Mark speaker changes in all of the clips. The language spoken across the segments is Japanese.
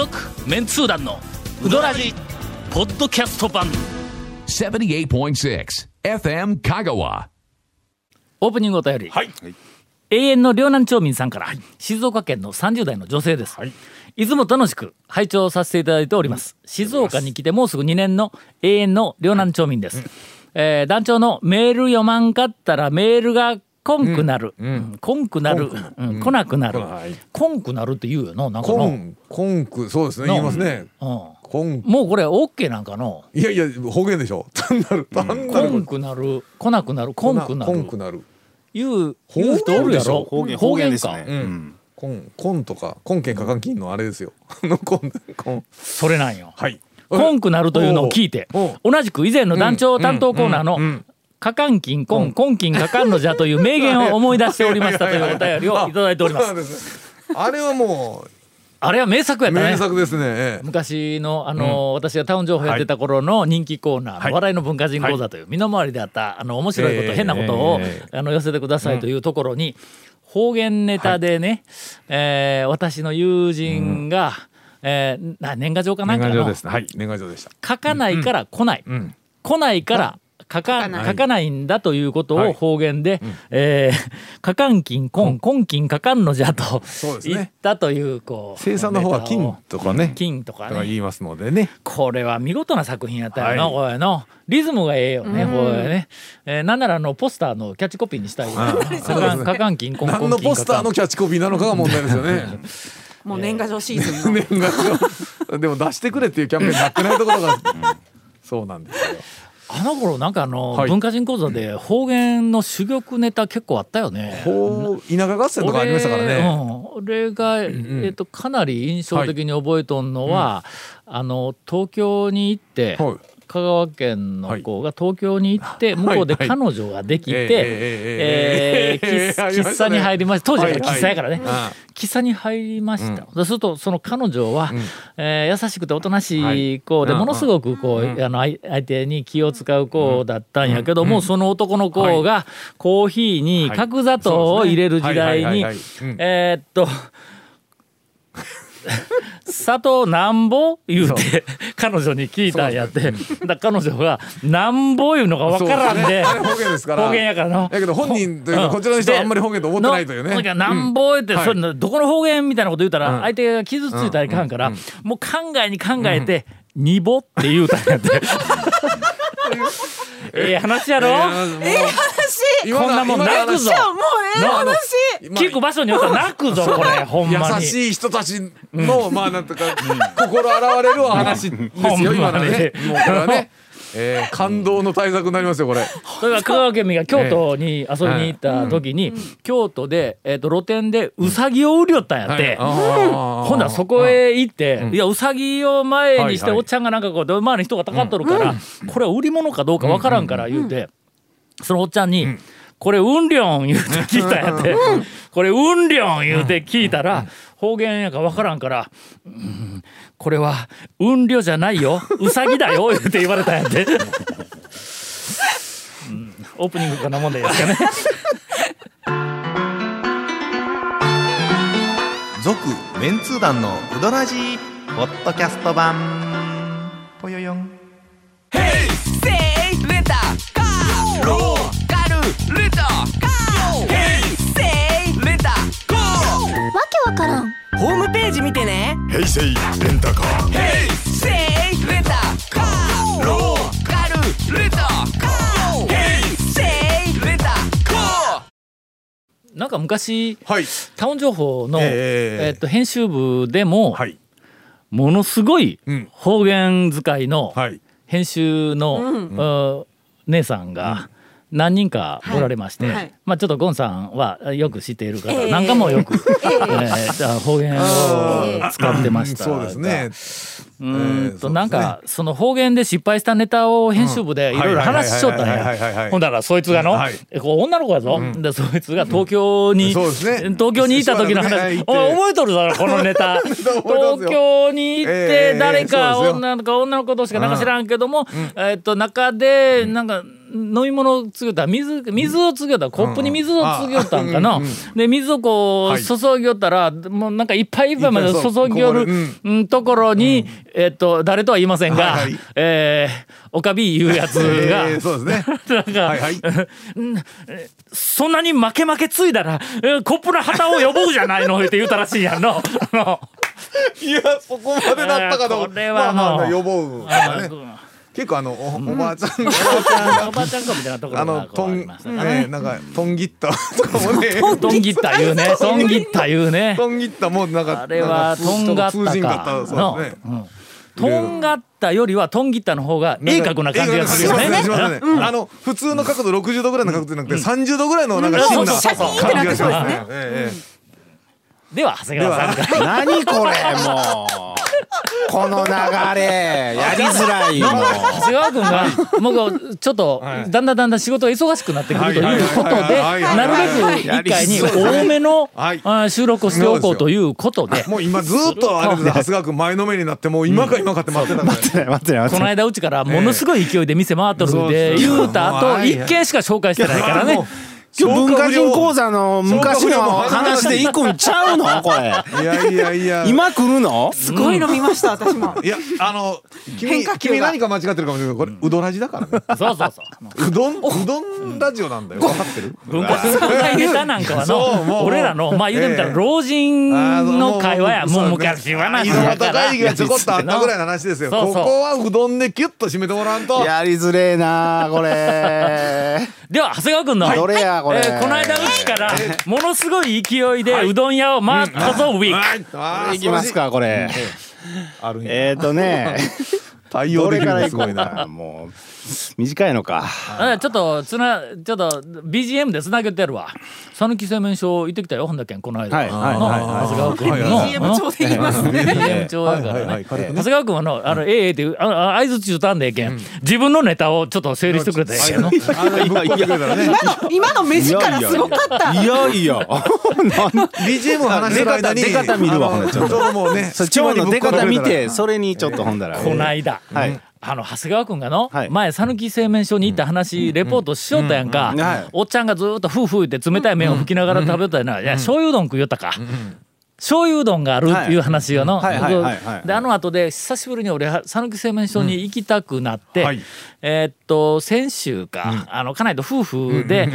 Speaker 1: 続メンツー団のウドラジポッドキャスト版。
Speaker 2: 78.6 FM Kagawa.
Speaker 1: オープニングお便り、
Speaker 3: はい。
Speaker 1: 永遠の両南町民さんから、静岡県の30代の女性です、い、つも楽しく拝聴させていただいております。静岡に来てもうすぐ2年の永遠の両南町民です、えー団長のメール読まんかったらメールがこんくなる、うん。こん。くなる、うん。来なくなる、
Speaker 3: はい
Speaker 1: こんくなるって言うよななんかの、
Speaker 3: コン、コンク、そうですね、言いますね。
Speaker 1: うん、
Speaker 3: コン、
Speaker 1: もうこれ OK なんかの？
Speaker 3: いやいや、方言でしょ。単なる、単なる。
Speaker 1: こんくなる。来なくなる。こんくな
Speaker 3: コン
Speaker 1: る。
Speaker 3: クなる。
Speaker 1: 言う言う人おるやろ？
Speaker 4: 方言方言です
Speaker 1: か。
Speaker 4: ね。
Speaker 3: うん。コン、コンとか、コンケンカカンキンのあれですよ。あのコン、コン。
Speaker 1: それなんよ。
Speaker 3: はい。
Speaker 1: コンクなるというのを聞いて。同じく以前の団長担当コーナーの
Speaker 3: うん。うん「
Speaker 1: かかんきんこんこんきんかかんのじゃ」という名言を思い出しておりましたというお便りをいただいております。
Speaker 3: あれはも
Speaker 1: あれは名作や
Speaker 3: う、
Speaker 1: ったね。
Speaker 3: 名作ですね。ええ。
Speaker 1: 昔のあの、私がタウン情報やってた頃の人気コーナーの「
Speaker 3: はい。
Speaker 1: 笑いの文化人講座」という身の回りであったあの面白いこと、
Speaker 3: ええ。
Speaker 1: 変なことを、
Speaker 3: え
Speaker 1: あの寄せてくださいというところに、方言ネタでね、えー私の友人が、えーな年賀状かなんかの
Speaker 3: 年賀状ですね。はい、年賀状でした。
Speaker 1: 書かないから来ない、
Speaker 3: うん。
Speaker 1: 来ないから書か
Speaker 5: ない。
Speaker 1: 書かない。んだということを
Speaker 3: はい。
Speaker 1: 方言で「えー かかんきんこん。こんきんかかんのじゃ」と
Speaker 3: そうですね。
Speaker 1: 言ったというこう
Speaker 3: 生産の方は金とかね。
Speaker 1: 金とかね。
Speaker 3: とか言いますのでね。
Speaker 1: これは見事な作品やったよな、
Speaker 3: はい。
Speaker 1: これのリズムがええよね、これね、えーなんならあのポスターのキャッチコピーにしたいかかんかかんきんこんこん
Speaker 3: 何のポスターのキャッチコピーなのかが問題ですよね。
Speaker 5: もう年賀状シーズンの。
Speaker 3: 年賀状。でも出してくれっていうキャンペーンになってないところが、そうなんですよ。
Speaker 1: あの頃なんかあの、
Speaker 3: はい。
Speaker 1: 文化人講座で方言の珠玉ネタ結構あったよね。
Speaker 3: 田舎合戦とかありましたからね。
Speaker 1: 俺,、うん、俺が、
Speaker 3: ん
Speaker 1: えっとかなり印象的に覚えとんのは、あの東京に行って、
Speaker 3: はい
Speaker 1: 香川県の子が東京に行って、向こうで
Speaker 3: はい。
Speaker 1: 彼女ができて、喫茶に入りました当時は喫茶やからね、
Speaker 3: あ
Speaker 1: 喫茶に入りました、そうするとその彼女は、えー優しくておとなしい子で、
Speaker 3: はい
Speaker 1: ものすごくこう、あの相相手に気を使う子だったんやけども、その男の子がコーヒーに角砂糖を入れる時代にえーっと砂糖なんぼ言うて彼女に聞いたんやって。だ彼女がなんぼいうのが分からんで
Speaker 3: 方言ですから。
Speaker 1: 方言やからの。
Speaker 3: だけど本人というか
Speaker 1: ん。
Speaker 3: こちらの人はあんまり方言と思ってないというね。
Speaker 1: のなん。かなんぼ言って、
Speaker 3: はい。
Speaker 1: それどこの方言みたいなこと言ったら、
Speaker 3: うん。
Speaker 1: 相手が傷ついたらいかんから、もう考えに考えて、にぼって言うたんやって。ええ話やろ、
Speaker 5: ええ話
Speaker 1: こんなもん泣くぞ。
Speaker 5: もうええ
Speaker 1: な
Speaker 5: 話。
Speaker 1: 聞く場所によっては泣くぞこれほんまに。
Speaker 3: 優しい人たちの、まあなんとか、心洗われるお話ですよ、今のね。もうこれはね、えー感動の対策になりますよ、これ。
Speaker 1: それから香川県民が京都に遊びに行った時に、京都で、えー、と露店でうさぎを売りよったんやって、
Speaker 3: ほ
Speaker 1: ほんならそこへ行って、いやうさぎを前にして、
Speaker 3: はいはい。
Speaker 1: おっちゃんがなんかこうど前に人がたかっとるから、これは売り物かどうかわからんから言うて、そのおっちゃんに「これうん。りょん」言うて聞いたんやって「これうん。りょん」言うて聞いたら方言やかわからんから「うんこれはうんりょじゃないよ。うさぎだよ」言うて言われたんやって。うん。オープニングかなもんでいいですかね。
Speaker 4: 続メンツー団のウドラジーポッドキャスト版
Speaker 1: 昔
Speaker 3: はい。
Speaker 1: タウン情報の、
Speaker 3: ええ
Speaker 1: えっと編集部でも、
Speaker 3: はい。
Speaker 1: ものすごい
Speaker 3: うん
Speaker 1: 方言使いの
Speaker 3: はい。
Speaker 1: 編集の、うん姉さんが何人かおられまして、
Speaker 5: はい。はい。
Speaker 1: まあちょっとゴンさんはよく知っている方、
Speaker 5: ええ。
Speaker 1: なんかもよく、えー方言を使ってましたが
Speaker 3: そうですね。
Speaker 1: うーんと
Speaker 3: えー
Speaker 1: なんかその方言で失敗したネタを編集部でいろいろ話しとったんや。ほんだらそいつがの、
Speaker 3: はい。
Speaker 1: えこう女の子やぞ、でそいつが東京に、東京にいた時の話、
Speaker 3: ね。
Speaker 1: お前覚えとるぞこのネタ。東京に行っ
Speaker 3: ええ。
Speaker 1: て誰か女の子女の子同士かなんか知らんけども、えっと中でなんか飲み物つぎよったら水水をつぎよったらコップに水をつぎよったんかな、で水をこう
Speaker 3: はい。
Speaker 1: 注ぎよったらもうなんかいっぱいいっぱいまで注ぎよる
Speaker 3: うん
Speaker 1: うんところに、えっと誰とは言いませんが、
Speaker 3: はいはい。
Speaker 1: えーおかびいうやつが、
Speaker 3: えーそうですね。
Speaker 1: なんか、
Speaker 3: はいはい。
Speaker 1: そんなに負け負けついだら、えーコップの旗を呼ぼうじゃないのって言ったらしいやんの。
Speaker 3: いやそこまでなったかどう。
Speaker 1: これはもう。
Speaker 3: まあまあ予防がね結構あのおおばあちゃんが。
Speaker 1: おばあちゃん子みたいなところ
Speaker 3: あの
Speaker 1: がことうあり
Speaker 3: ん
Speaker 1: ますね。
Speaker 3: ねなんかトンギッタとかもね。
Speaker 1: トンギッタ言うね。トンギッタ言うね。
Speaker 3: トンギッタもなんか
Speaker 1: あれは
Speaker 3: なんか
Speaker 1: トンガッタか。
Speaker 3: った
Speaker 1: の
Speaker 3: そうですね
Speaker 1: うん。トンガッタよりはトンギッタの方が鋭角な感じがするよね。
Speaker 3: あの普通の角度60度ぐらいの角度じゃなくて30度ぐらいのなんか芯な感じがしますね。
Speaker 1: では長谷川さんから。
Speaker 6: 何これもうこの流れ。やりづらいもう
Speaker 1: 長谷川君がもうちょっとだんだんだんだん仕事が忙しくなってくるということでなるべく一回に多めの収録をしておこうということで。
Speaker 3: もう今ずっとあれです長谷川君前のめりになってもう今か今かって待ってた
Speaker 6: 待って待って待
Speaker 1: この間うちからものすごい勢いで店回っとるで
Speaker 3: ええ
Speaker 1: 言うた後
Speaker 3: はい。
Speaker 1: 一件しか紹介してないからね
Speaker 6: 今日文化人講
Speaker 3: 座
Speaker 6: 座の昔の話で行くんちゃうの？これ。
Speaker 3: いやいやいや。
Speaker 6: 今来るの？
Speaker 5: すごいの見ました私も。
Speaker 3: いやあの君君何か間違ってるかもしれないこれうどらじだからね。
Speaker 1: そうそうそう。
Speaker 3: うどんうどんラジオなんだよ。分かってる？
Speaker 1: 文化人会ネタなんかは
Speaker 3: そうもう。
Speaker 1: の俺らのまあ言うてみたら
Speaker 3: ええ。
Speaker 1: 老人の会話や。もう昔はな。
Speaker 3: 井戸端会議がちょこっとあったぐらいの話ですよここはうどんでキュッと締めてもらわんと。
Speaker 6: やりづれえなこれ。
Speaker 1: では長谷川君の。
Speaker 6: どれやこれ。
Speaker 1: えーこの間うちからものすごい勢いでうどん屋を回ったぞウィーク。
Speaker 3: は
Speaker 6: きますかこれ。
Speaker 3: あるん。や
Speaker 6: えっとね
Speaker 3: 対応できるのすごいな。
Speaker 6: かもう短いのか。
Speaker 1: あちょっとつなちょっと BGM でつなげてやるわ。讃岐製麺所行ってきたよほんだけんこの間、
Speaker 6: はいはい
Speaker 1: の
Speaker 6: はいはい。
Speaker 1: 長谷川君の、
Speaker 3: はいはい。
Speaker 5: CM 調で言いますね。
Speaker 1: BGM 調やからね、長谷川君はのあのええええっていうああ相づち打たんでええけん、自分のネタをちょっと整理してくれたらええけんの。
Speaker 5: 今の今の目力すごかった
Speaker 6: いやいや
Speaker 3: BGM を話してる間に
Speaker 6: 出方出方見るわ出方見てそれにちょっとほんだら
Speaker 1: こないだ、
Speaker 6: はい。
Speaker 1: あの長谷川君がの、
Speaker 6: はい。
Speaker 1: 前讃岐製麺所に行った話、レポートしよったやんか、おっちゃんがずっとフーフー言って冷たい麺を吹きながら食べたやな、いや醤油うどん。食い。よったか、醤油うどんがあるっていう話よの、であの後で久しぶりに俺讃岐製麺所に行きたくなって、
Speaker 3: はい。
Speaker 1: えーっと先週か、あの家内と夫婦で、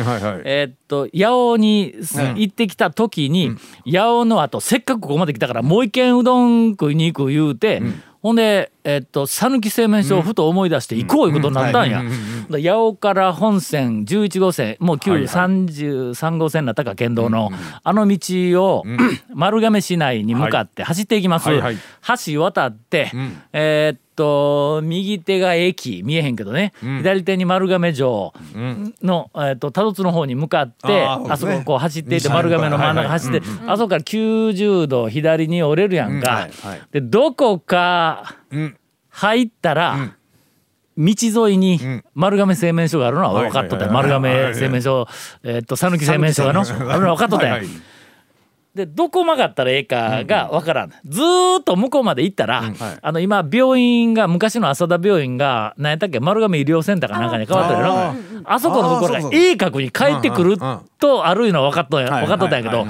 Speaker 1: えーっと八尾に行ってきた時に、八尾の後せっかくここまで来たからもう一軒うどん食いに行く言うて、ほんでえーっと讃岐製麺所をふと思い出して行こういうことになったんや。で八尾から本線11号線もう旧33号線になったか県道の、あの道を、丸亀市内に向かって走っていきます。橋渡って、えーっと右手が駅見えへんけどね、左手に丸亀城の、えーっと多度津の方に向かって
Speaker 3: あ
Speaker 1: そこ
Speaker 3: ね。
Speaker 1: こう走っていて丸亀の真ん中走って、あそこから90度左に折れるやんか。でどこか
Speaker 3: ん
Speaker 1: 入ったら、道沿いに丸亀製麺所があるのは分かっとった丸亀製麺所えーっと讃岐製麺所がのあるのは分かっとったよ。
Speaker 3: はいはい。
Speaker 1: でどこ曲がったらええかが分からん、ずーっと向こうまで行ったら、あの今病院が昔の浅田病院が何やったっけ丸亀医療センターかなんかに変わってる
Speaker 3: あ
Speaker 1: のあそこのところが鋭角に帰ってくるとあるいうのは分かっと分かっとったんやけど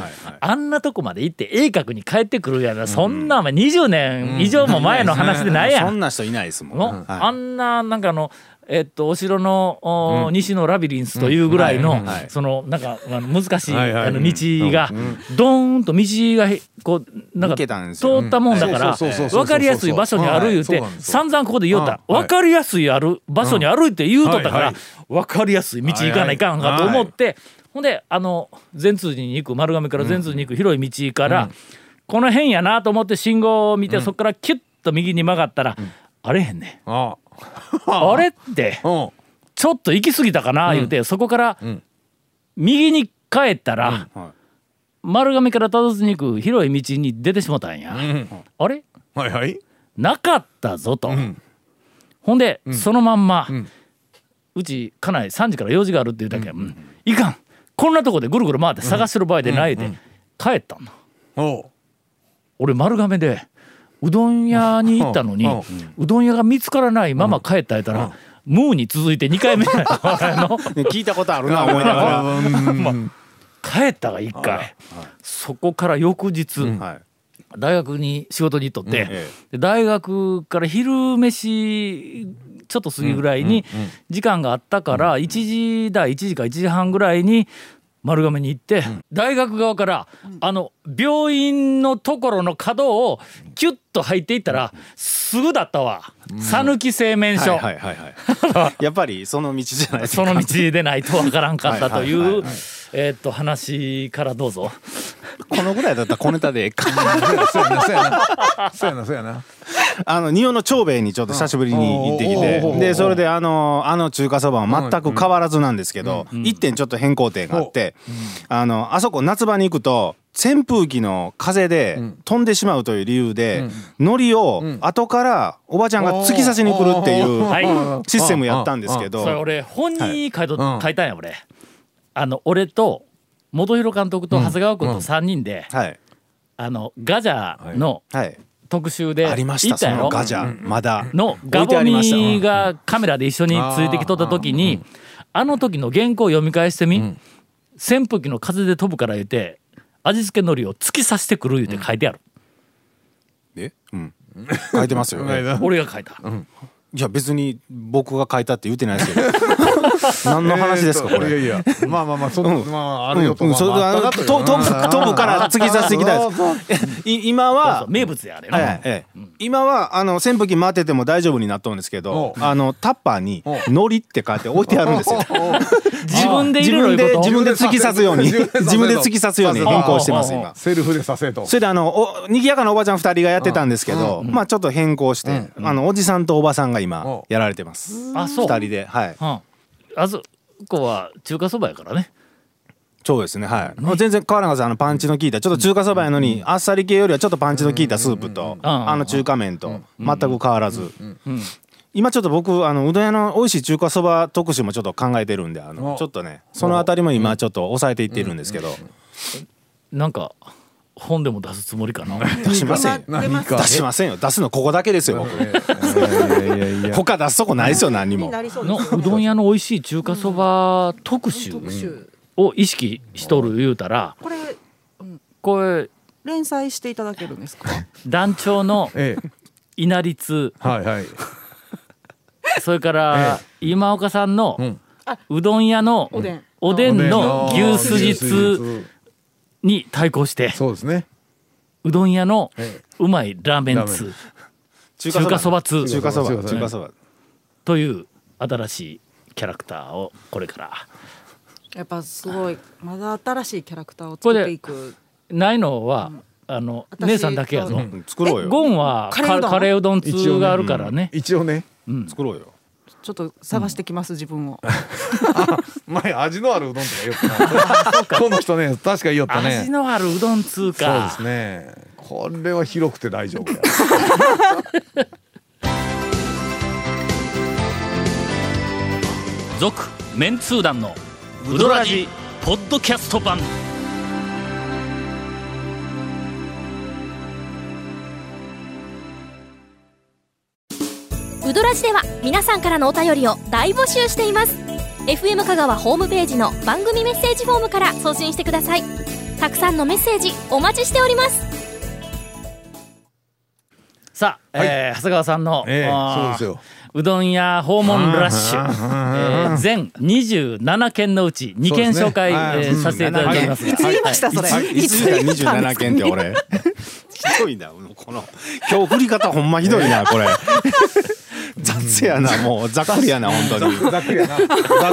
Speaker 1: あんなとこまで行って鋭角に帰ってくるやな。そんなお前20年以上も前の話でないやん。
Speaker 6: そん。な人いないですもん。
Speaker 1: の、
Speaker 6: はい。
Speaker 1: あんななんかあのえっとお城の、お西のラビリンスというぐらいの、そのなんかあの難しい、あの道が、ドーンと道がへこうなんか通ったもんだから分かりやすい場所にある言うて
Speaker 3: はいそうなんですよ。
Speaker 1: 散々ここで言おった。
Speaker 3: うんはい。
Speaker 1: 分かりやすいある場所に歩いて言うとったから分かりやすい道行かないかんかと思ってほんであの善通寺に行く丸亀から善通寺に行く広い道からこの辺やなと思って信号を見てそこからキュッと右に曲がったらあれへんねん。
Speaker 3: あ
Speaker 1: あ。れって
Speaker 3: うん。
Speaker 1: ちょっと行き過ぎたかな言うて、そこから右に帰ったら、丸亀からたどりに行く広い道に出てしもたんや。あれ？
Speaker 3: はいはい。
Speaker 1: なかったぞと。ほんで、そのまんま、うち家内3時から用事があるって言うたけん、うん。いかんこんなとこでぐるぐる回って探してる場合でないで、帰ったんだ。俺丸亀でうどん屋に行ったのに、
Speaker 3: う。ん
Speaker 1: うどん屋が見つからないまま帰ったやったら、ムーに続いて2回目。
Speaker 6: 聞いたことあるな 思いながら。
Speaker 1: 帰ったが1回。そこから翌日、
Speaker 6: はい。
Speaker 1: 大学に仕事に行っとって、
Speaker 6: え。
Speaker 1: で大学から昼飯ちょっと過ぎぐらいに時間があったから1時だ1時か1時半ぐらいに丸亀に行って、大学側からあの病院のところの角をキュッと入っていったらすぐだったわ。讃岐製麺所、
Speaker 6: はいはいはいはい。やっぱりその道じゃない
Speaker 1: その道でないとわからんかったとい
Speaker 6: はいはいはいう
Speaker 1: えーっと話からどうぞ。
Speaker 6: このぐらいだったら小ネタでええか
Speaker 3: そうやな。そうやなそうやな
Speaker 6: あの仁王の長兵衛にちょっと久しぶりに行ってきてでそれであのあの中華そばは全く変わらずなんですけど一点ちょっと変更点があってあのあそこ夏場に行くと扇風機の風で飛んでしまうという理由で海苔を後からおばちゃんが突き刺しに来るっていう
Speaker 1: は
Speaker 6: システムやったんですけど。
Speaker 1: それ俺本に書いと、
Speaker 3: うん。
Speaker 1: 書いたんや俺。あの俺と本広監督と長谷川君と3人で、
Speaker 6: はい。
Speaker 1: あのガジャの
Speaker 6: はい
Speaker 1: 特集で
Speaker 6: ありましたそガジャまだ。
Speaker 1: のガボミがカメラで一緒についてきとった時にあの時の原稿を読み返してみ、扇風機の風で飛ぶから言って味付け海苔を突き刺してくる言うて書いてある、
Speaker 6: え？うん。書いてますよ。
Speaker 1: 俺が書いた、
Speaker 6: いや別に僕が書いたって言ってないですけど。何の話ですかこれ。
Speaker 3: いやいや。まあまあまあそのまああるよと
Speaker 6: うんうん。それであのと飛ぶ飛ぶから突き刺してきたい今
Speaker 1: そう
Speaker 6: は
Speaker 1: 名物やあれな、
Speaker 6: はいはいええ今はあの扇風機回ってても大丈夫になっとるんですけど
Speaker 3: お
Speaker 6: あのタッパーに「のり」って書いて置いてあるんですよ。
Speaker 1: 自分で入
Speaker 6: 自分で自分で突き刺すように。
Speaker 3: 自分で
Speaker 6: 突き刺すように変更してます
Speaker 1: ああ
Speaker 6: 今。
Speaker 3: セルフでさせと。
Speaker 6: それであのおにぎやかなおばちゃん2人がやってたんですけどまあちょっと変更してあのおじさんとおばさんが今
Speaker 3: お
Speaker 6: やられてます。
Speaker 1: あそう。
Speaker 6: 2人ではい。
Speaker 1: うん、あそこは中華そばやからね。
Speaker 6: そうですねはい、全然変わらんあのパンチの効いたちょっと中華そばやのにあっさり系よりはちょっとパンチの効いたスープと、あの中華麺と全く変わらず、今ちょっと僕あのうどん屋の美味しい中華そば特集もちょっと考えてるんであの
Speaker 3: お
Speaker 6: ちょっとねそのあたりも今ちょっと抑えていってるんですけど、
Speaker 1: なんか本でも出すつもりかな。
Speaker 6: 出しませんよ。
Speaker 3: 何か
Speaker 6: 出しませんよ。出すのここだけですよ他出すとこないですよ何にも
Speaker 5: になりそうで
Speaker 1: のうどん屋の美味しい中華そば特集。を意識しとる言うたら
Speaker 5: これ
Speaker 1: これ
Speaker 5: 連載していただけるんですか？
Speaker 1: 団長の
Speaker 3: ええ。
Speaker 1: 稲荷津
Speaker 3: はいはい。
Speaker 1: それから今岡さんの
Speaker 3: ん。
Speaker 1: うどん屋の
Speaker 5: おでん。
Speaker 1: の牛すじつに対抗して
Speaker 3: そうですね。
Speaker 1: うどん屋の
Speaker 3: え
Speaker 1: うまいラーメン通中華そば。通。
Speaker 6: 中華そば。
Speaker 3: 中華そば。
Speaker 1: という新しいキャラクターをこれから。
Speaker 5: やっぱすごいまだ新しいキャラクターを作っていく。
Speaker 1: ないのはあの
Speaker 5: 私
Speaker 1: 姉さんだけやぞ。
Speaker 5: う。
Speaker 6: うん。作ろうよ。
Speaker 1: ゴンは
Speaker 5: カレーうどん。
Speaker 1: カカレーうどん通があるからね。
Speaker 3: 一応ね。
Speaker 6: 作ろうよ
Speaker 5: ちょっと探してきます自分を。
Speaker 3: 前味のあるうどんとか言っ人ね確か。言いよったね。
Speaker 1: 味のあるうどん通
Speaker 3: そう
Speaker 1: か
Speaker 3: ですね。これは広くて大丈夫や。
Speaker 1: 続メンツー団のウドラジポッドキャスト版
Speaker 7: ジでは皆さんからのお便りを大募集しています FM 香川ホームページの番組メッセージフォームから送信してくださいたくさんのメッセージお待ちしております
Speaker 1: さあ、えー長谷川さんの、
Speaker 3: え
Speaker 1: ー
Speaker 3: そうですよ
Speaker 1: うどん屋訪問ラッシュ、えー全27件のうち2件紹介、
Speaker 3: ね
Speaker 1: えーさせていただいておりますが、
Speaker 5: いつ言いましたそれ
Speaker 6: いつ言うた27件って俺ひどいなこの今日振り方ほんまひどいなこれ雑やなもう。ざっくりやな本当に。
Speaker 3: ざっくりやな。ざっ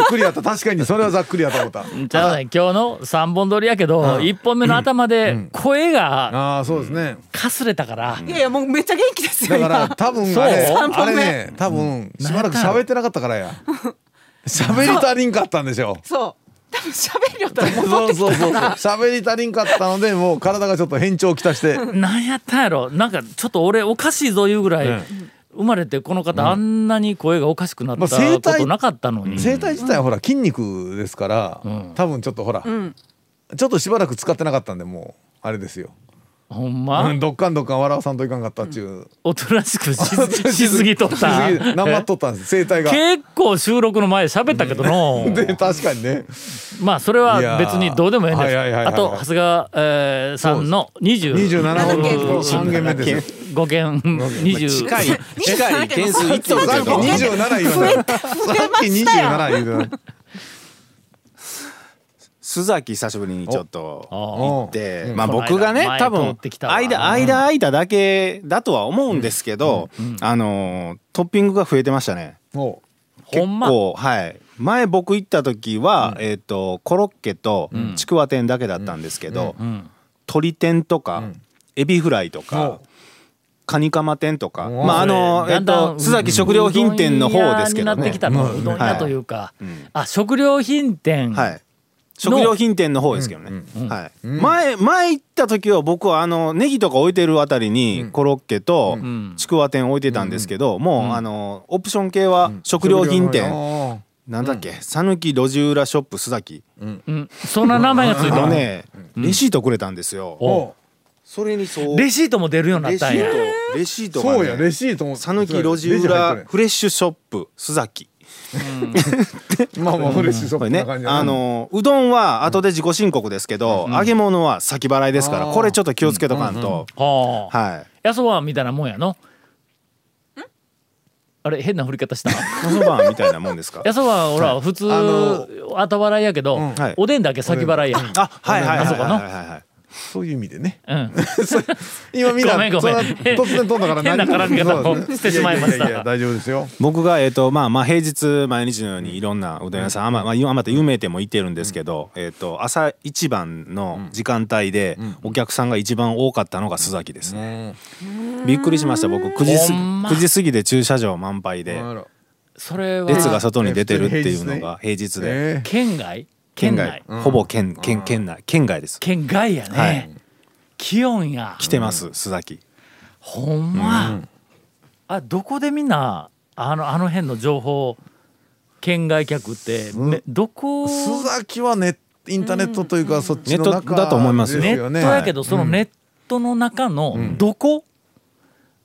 Speaker 3: くりやった確かにそれはざっくりやと思った。
Speaker 1: じゃあね今日の3本撮りやけど、1本目の頭で声が
Speaker 3: ああそうですね。
Speaker 1: かすれたから、
Speaker 5: いやいやもうめっちゃ元気ですよ
Speaker 3: だから
Speaker 5: 今
Speaker 3: 多分あれ
Speaker 5: 三本目。
Speaker 3: あれね多分しばらく喋ってなかったからや。喋り足りんかったんでしょ。
Speaker 5: そう。多分喋りよったら戻
Speaker 3: そう
Speaker 5: ってき
Speaker 3: そうそう
Speaker 5: たから
Speaker 3: 喋り足りんかったのでもう体がちょっと変調をきたして。
Speaker 1: なんやったんやろ。なんかちょっと俺おかしいぞいうぐらい、
Speaker 3: え
Speaker 1: 生まれてこの方、あんなに声がおかしくなったことなかったのに、
Speaker 3: 声帯自体はほら筋肉ですから、
Speaker 1: ん。
Speaker 3: 多分ちょっとほら、
Speaker 5: ん
Speaker 3: ちょっとしばらく使ってなかったんでもうあれですよ
Speaker 1: ほんま、
Speaker 3: うんどっかんどっかん笑わさんといかんかったっちゅう。
Speaker 1: おとなしくししすぎとった。
Speaker 3: しすぎなまっとったんです。声帯が。
Speaker 1: 結構収録の前喋ったけどの。
Speaker 3: で確かにね。
Speaker 1: まあそれは別にどうでもええん。です
Speaker 3: いいはいはいはい。
Speaker 1: あと長谷川、えーさんの20
Speaker 3: 27ほど3件目です
Speaker 1: 5件20
Speaker 6: 近い 近い 点数いっとる
Speaker 3: さっき
Speaker 6: けど
Speaker 3: 27言うたさっき27言うた
Speaker 6: 須崎久しぶりにちょっと
Speaker 1: あ
Speaker 6: 行って
Speaker 3: うん。
Speaker 6: まあ僕がね
Speaker 1: 前
Speaker 6: 多分間間空いただけだとは思うんですけどあのートッピングが増えてましたね。
Speaker 3: おう。
Speaker 1: ほんま。
Speaker 6: 結構はい。前僕行った時はえっとコロッケとちくわ天だけだったんですけど
Speaker 1: うん。
Speaker 6: 鶏天とかエビフライとかカニカマ天とか
Speaker 3: お
Speaker 6: まああのえっと須崎食料品店の方ですけどね。
Speaker 1: うどん屋になってきたの、
Speaker 3: う
Speaker 1: うんどん屋というか、あ食料品店、
Speaker 6: はい食料品店の方ですけどね、はい、前前行った時は僕はあのネギとか置いてるあたりにコロッケと
Speaker 1: ん。
Speaker 6: ちくわ天置いてたんですけど、もうあのオプション系は食料品店、
Speaker 3: お
Speaker 6: なんだっけ？讃岐路地裏ショップ須崎。
Speaker 1: うん、そんな名前がついたの？
Speaker 6: のね、レシートくれたんですよ、
Speaker 1: お
Speaker 6: それにそう。
Speaker 1: レシートも出るようになったんや。
Speaker 6: レシート。レシートが、
Speaker 3: そうやレ
Speaker 6: ね、
Speaker 3: シートも。
Speaker 6: 讃岐路地裏フレッシュショップ須崎。
Speaker 3: るまあまあフレッシュショップ
Speaker 6: これね
Speaker 3: な感じやな
Speaker 6: あのうどんは後で自己申告ですけど、揚げ物は先払いですからこれちょっと気をつけとかんと、
Speaker 1: は
Speaker 6: い。
Speaker 1: やそばみたいなもんやの？あれ変な振り方した？
Speaker 6: おそばみたいなもんですか？
Speaker 1: やそばは俺は普通、後払いやけど、
Speaker 6: はい。
Speaker 1: おでんだけ先払いや、
Speaker 6: あはいはいはい
Speaker 1: あそこの
Speaker 6: はいはい。はい
Speaker 3: そういう意味でね。
Speaker 1: うん、
Speaker 3: 今みんな
Speaker 1: ごめんごめん。
Speaker 3: そんな突然飛んだから
Speaker 1: 変な絡み方をしてしまいました。
Speaker 3: ややや大丈夫ですよ。
Speaker 6: 僕がえっとまあまあ平日毎日のようにいろんなうどん屋さんあまあまああまた有名店も行ってるんですけどえっと朝一番の時間帯でお客さんが一番多かったのが須崎です。ねびっくりしました僕。9時す
Speaker 1: ほんま。
Speaker 6: 9時過ぎで駐車場満杯で
Speaker 1: それは
Speaker 6: 列が外に出てるっていうのが平日で。
Speaker 3: え
Speaker 1: 県外？
Speaker 6: 県外。ほぼ県県県内。県外です。
Speaker 1: 県外やね、
Speaker 6: はい。
Speaker 1: 気温や。
Speaker 6: 来てます須崎。
Speaker 1: ほんま、あどこでみんなあのあの辺の情報県外客って、めどこ？
Speaker 3: 須崎はネインターネットというかそっちの中
Speaker 6: ネットだと思います。よ
Speaker 1: ネットやけどそのネットの中のどこ、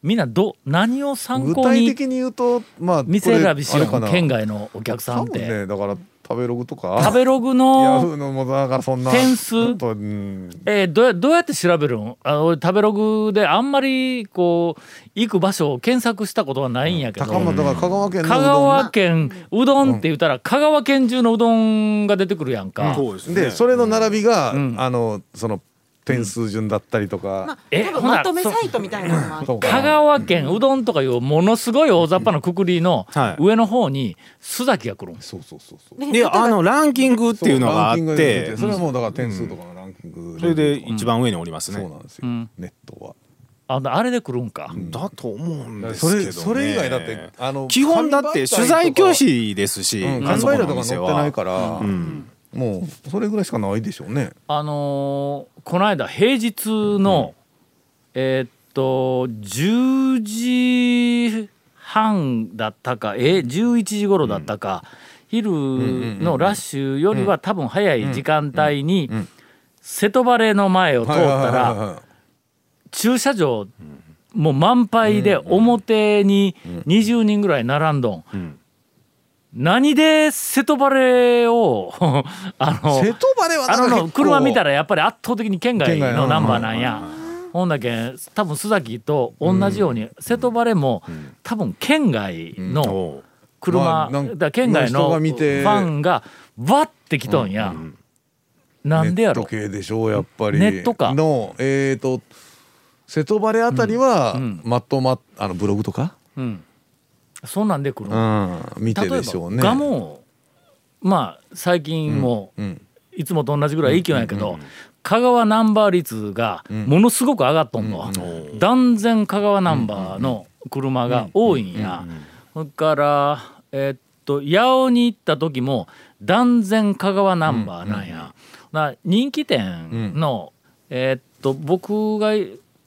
Speaker 1: みんなど何を参
Speaker 3: 具
Speaker 1: 考に
Speaker 3: 体的に言うとまあ
Speaker 1: 店選びしよう県外のお客さん
Speaker 3: 多分
Speaker 1: って、
Speaker 3: ねだから食べログとか？
Speaker 1: 食べログ
Speaker 3: ヤフ
Speaker 1: の
Speaker 3: ーのもだからそんな
Speaker 1: 点数
Speaker 3: うん。
Speaker 1: えーどうやどうやって調べるんあ俺食べログであんまりこう行く場所を検索したことはないんやけど、
Speaker 3: 高松だから香川県のうどん
Speaker 1: 香川県うどんって言ったら香川県中のうどんが出てくるやんか、
Speaker 6: そうです
Speaker 3: でそれの並びが、
Speaker 1: ん。
Speaker 3: あのその点数順だったりとか、
Speaker 5: まあ、
Speaker 1: え
Speaker 5: 多分まとめサイトみたいなのがあって
Speaker 1: 香川県うどんとかいうものすごい大雑把なくくりの
Speaker 6: はい。
Speaker 1: 上の方に須崎が来るんです。
Speaker 3: そうそうそうそう。
Speaker 5: ね
Speaker 6: であのランキングっていうのがあって。
Speaker 3: それはもうだから点数とかのランキング、
Speaker 6: それで一番上におりますね。
Speaker 3: そうなんですよ、
Speaker 1: ん。
Speaker 3: ネットは。
Speaker 1: ああれで来るんか、
Speaker 6: だと思うんです
Speaker 3: そ
Speaker 6: けどね。
Speaker 3: れそれ以外だってあの
Speaker 6: 基本だって取材拒否ですし
Speaker 3: うん。
Speaker 6: あそこ
Speaker 3: 缶バイラとか載ってないから、
Speaker 6: うん
Speaker 3: もうそれぐらいしかないでしょうね。
Speaker 1: あのーこの間平日の、えーっと10時半だったかえ11時頃だったか、昼のラッシュよりは多分早い時間帯に瀬戸バレの前を通ったら
Speaker 3: は
Speaker 1: 駐車場もう満杯で表に20人ぐらい並んどん。
Speaker 6: ん
Speaker 1: 何で瀬戸バレを あの
Speaker 3: い瀬戸バレは
Speaker 1: あのの車見た
Speaker 3: ら
Speaker 1: らやっぱり圧倒的に県外のナンバーなんや。ほんだけ多分須崎と同じように瀬戸バレも多分県外の車、
Speaker 3: まあなん
Speaker 1: だ県外
Speaker 3: の
Speaker 1: ファンがわってきとんや。なんでやろ？
Speaker 3: ネット系でしょうやっぱり。
Speaker 1: ネットか。
Speaker 3: のえっ、と瀬戸バレあたりは、
Speaker 1: ん。
Speaker 3: まとまあのブログとか、
Speaker 1: うん、そんなんで来る
Speaker 3: う
Speaker 1: の
Speaker 3: ん、見てでしょうね
Speaker 1: ガモまあ最近も
Speaker 3: うん
Speaker 1: いつもと同じぐらい勢いやけど、香川ナンバー率がものすごく上がっとんの、断然香川ナンバーの車が多いんや、それからえっと八尾に行った時も断然香川ナンバーなんや、な人気店の、えっと僕が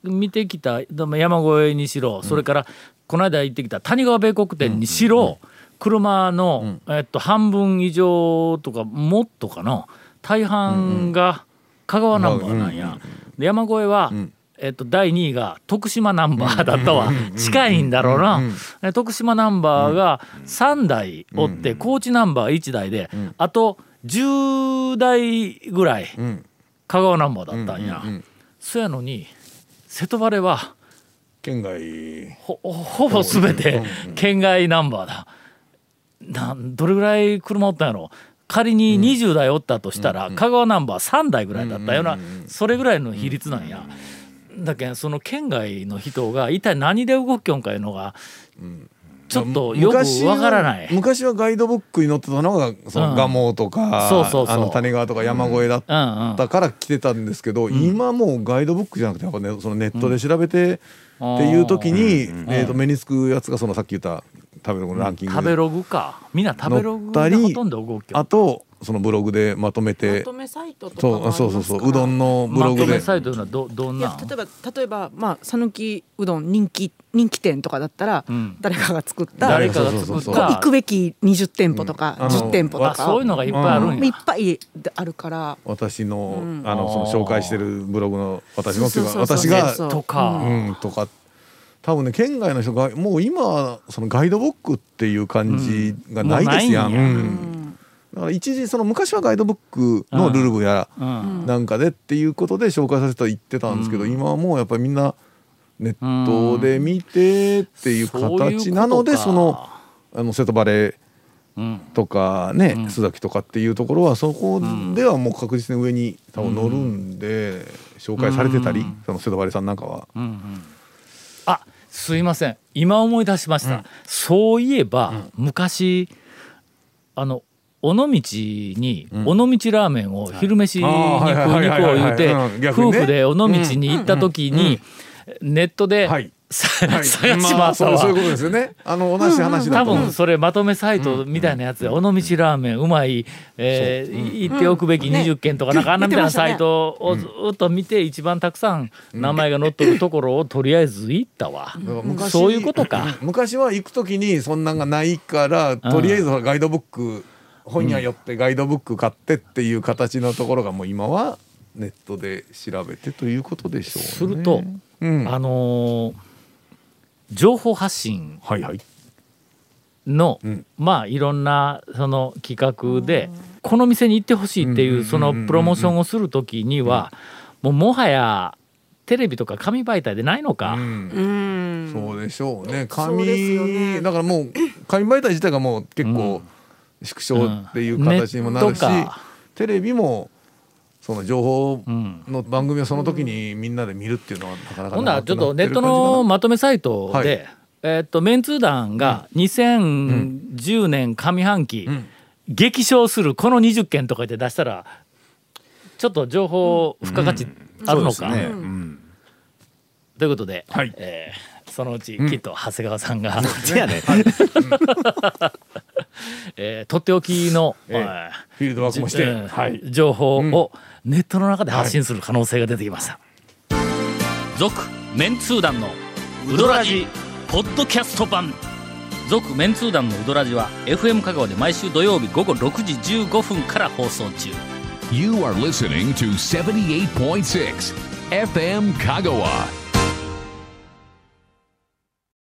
Speaker 1: 見てきた山越えにしろ、それからこの間行ってきた谷川米国店にしろ、車の、えっと、半分以上とかもっとかな。大半が香川ナンバーなんや。で山越えは、えっと、第2位が徳島ナンバーだったわ。近いんだろうな、え徳島ナンバーが3台おって、高知ナンバー1台で、あと10台ぐらい
Speaker 3: ん。
Speaker 1: 香川ナンバーだったんや、そやのに瀬戸バレは
Speaker 3: 県外
Speaker 1: ほほぼ全て県外ナンバーだ。なんどれぐらい車おったんやろ仮に20台おったとしたら、香川ナンバー3台ぐらいだったような、それぐらいの比率なんや。だけんその県外の人が一体何で動きよんかいうのが、ちょっとよくわからない。
Speaker 3: 昔はガイドブックに載ってたのがその
Speaker 1: うん。
Speaker 3: 蒲生とか、
Speaker 1: そうそうそう。
Speaker 3: あの谷川とか山越えだったから来てたんですけど、今もうガイドブックじゃなくてやっぱねそのネットで調べてっていう時に、えー、と目につくやつがそのさっき言った食べログのランキング
Speaker 1: 食べログか。みんな食べログがほとんど動きよ。
Speaker 3: あとそのブログでまとめ
Speaker 5: ま
Speaker 3: て
Speaker 5: とめサイトとか
Speaker 3: そうそうそうそう。うどんのブ
Speaker 1: ま
Speaker 3: ログで。
Speaker 1: とめサイトどどん
Speaker 5: い
Speaker 1: な
Speaker 5: 例えば例えばまあ讃岐うどん人気人気店とかだったら、
Speaker 1: ん。
Speaker 5: 誰かが作った
Speaker 1: 誰かが作った。
Speaker 5: 行くべき20店舗とか、
Speaker 3: うん。あの
Speaker 5: 10店舗と
Speaker 1: あ
Speaker 5: か
Speaker 1: そういうのがいっぱいあるんや。
Speaker 5: いっぱいあるから。
Speaker 3: 私の,、
Speaker 5: うん。
Speaker 3: あのその紹介してるブログの私の私が
Speaker 1: とか、
Speaker 3: うん、とか。多分ね県外の人がもう今そのガイドブックっていう感じがないですやん。
Speaker 1: うん
Speaker 3: だから一時その昔はガイドブックのルルブや
Speaker 1: うん。
Speaker 3: なんかでっていうことで紹介させて言ってたんですけど、今はもうやっぱりみんなネットで見てっていう形なのでそのあの瀬戸バレ
Speaker 1: うん。
Speaker 3: とかね、須崎とかっていうところはそこではもう確実に上に多分乗るんで、紹介されてたり、その瀬戸バレさんなんかは。
Speaker 1: うんうん。あすいません。今思い出しました、そういえば、昔あの尾道に、尾道ラーメンを昼飯に食うに行こう言うて夫婦で尾道に行った時に、ネットで、探し
Speaker 3: まあ
Speaker 1: まったわ、
Speaker 3: そういうことですよね。あの同じ話だ
Speaker 1: 多。分それまとめサイトみたいなやつで「尾道ラーメンうまい、えー行っておくべき20件」とかなんかあんなみたいなサイトをずっと見て一番たくさん名前が載っとるところをとりあえず行ったわ。そういうことか。
Speaker 3: 昔は行く時にそんなんがないからとりあえずガイドブック本屋寄ってガイドブック買ってっていう形のところがもう今はネットで調べてということでしょうね。
Speaker 1: すると、
Speaker 3: うん、
Speaker 1: あのー情報発信
Speaker 3: はいはい。
Speaker 1: の、
Speaker 3: ん
Speaker 1: まあいろんなその企画でこの店に行ってほしいって
Speaker 3: うんうんうんうん
Speaker 1: いうそのプロモーションをする時にはもうもはやテレビとか紙媒体でないのか。
Speaker 3: うん
Speaker 5: うん
Speaker 3: そうでしょうね。
Speaker 5: そうですよね
Speaker 3: 紙だからもう紙媒体自体がもう結構縮小っていう形にもなるし、
Speaker 1: ネットか
Speaker 3: テレビもその情報
Speaker 1: うん。
Speaker 3: の番組をその時にみんなで見るっていうのはなかなか
Speaker 1: ほんならちょっとネットのまとめサイトで、
Speaker 3: はい。
Speaker 1: えーっとメンツー団が2010年上半期、
Speaker 3: ん
Speaker 1: 激賞するこの20件とかで出したらちょっと情報付加価値あるのか、
Speaker 6: そうですね。うん。
Speaker 1: ということで、
Speaker 3: はい。
Speaker 1: えーそのうちきっと長谷川さんが、
Speaker 6: せやね。
Speaker 1: えーとっておきの、
Speaker 3: ええ。
Speaker 1: え
Speaker 3: フィールドワークもして、
Speaker 1: ーえー
Speaker 3: はい。
Speaker 1: 情報をネットの中で発信する可能性が出てきました。続、メンツー団のウドラジポッドキャスト版。続メンツー団のウドラジは FM 香川で毎週土曜日午後6時15分から放送中。
Speaker 2: You are listening to 78.6 FM Kagawa.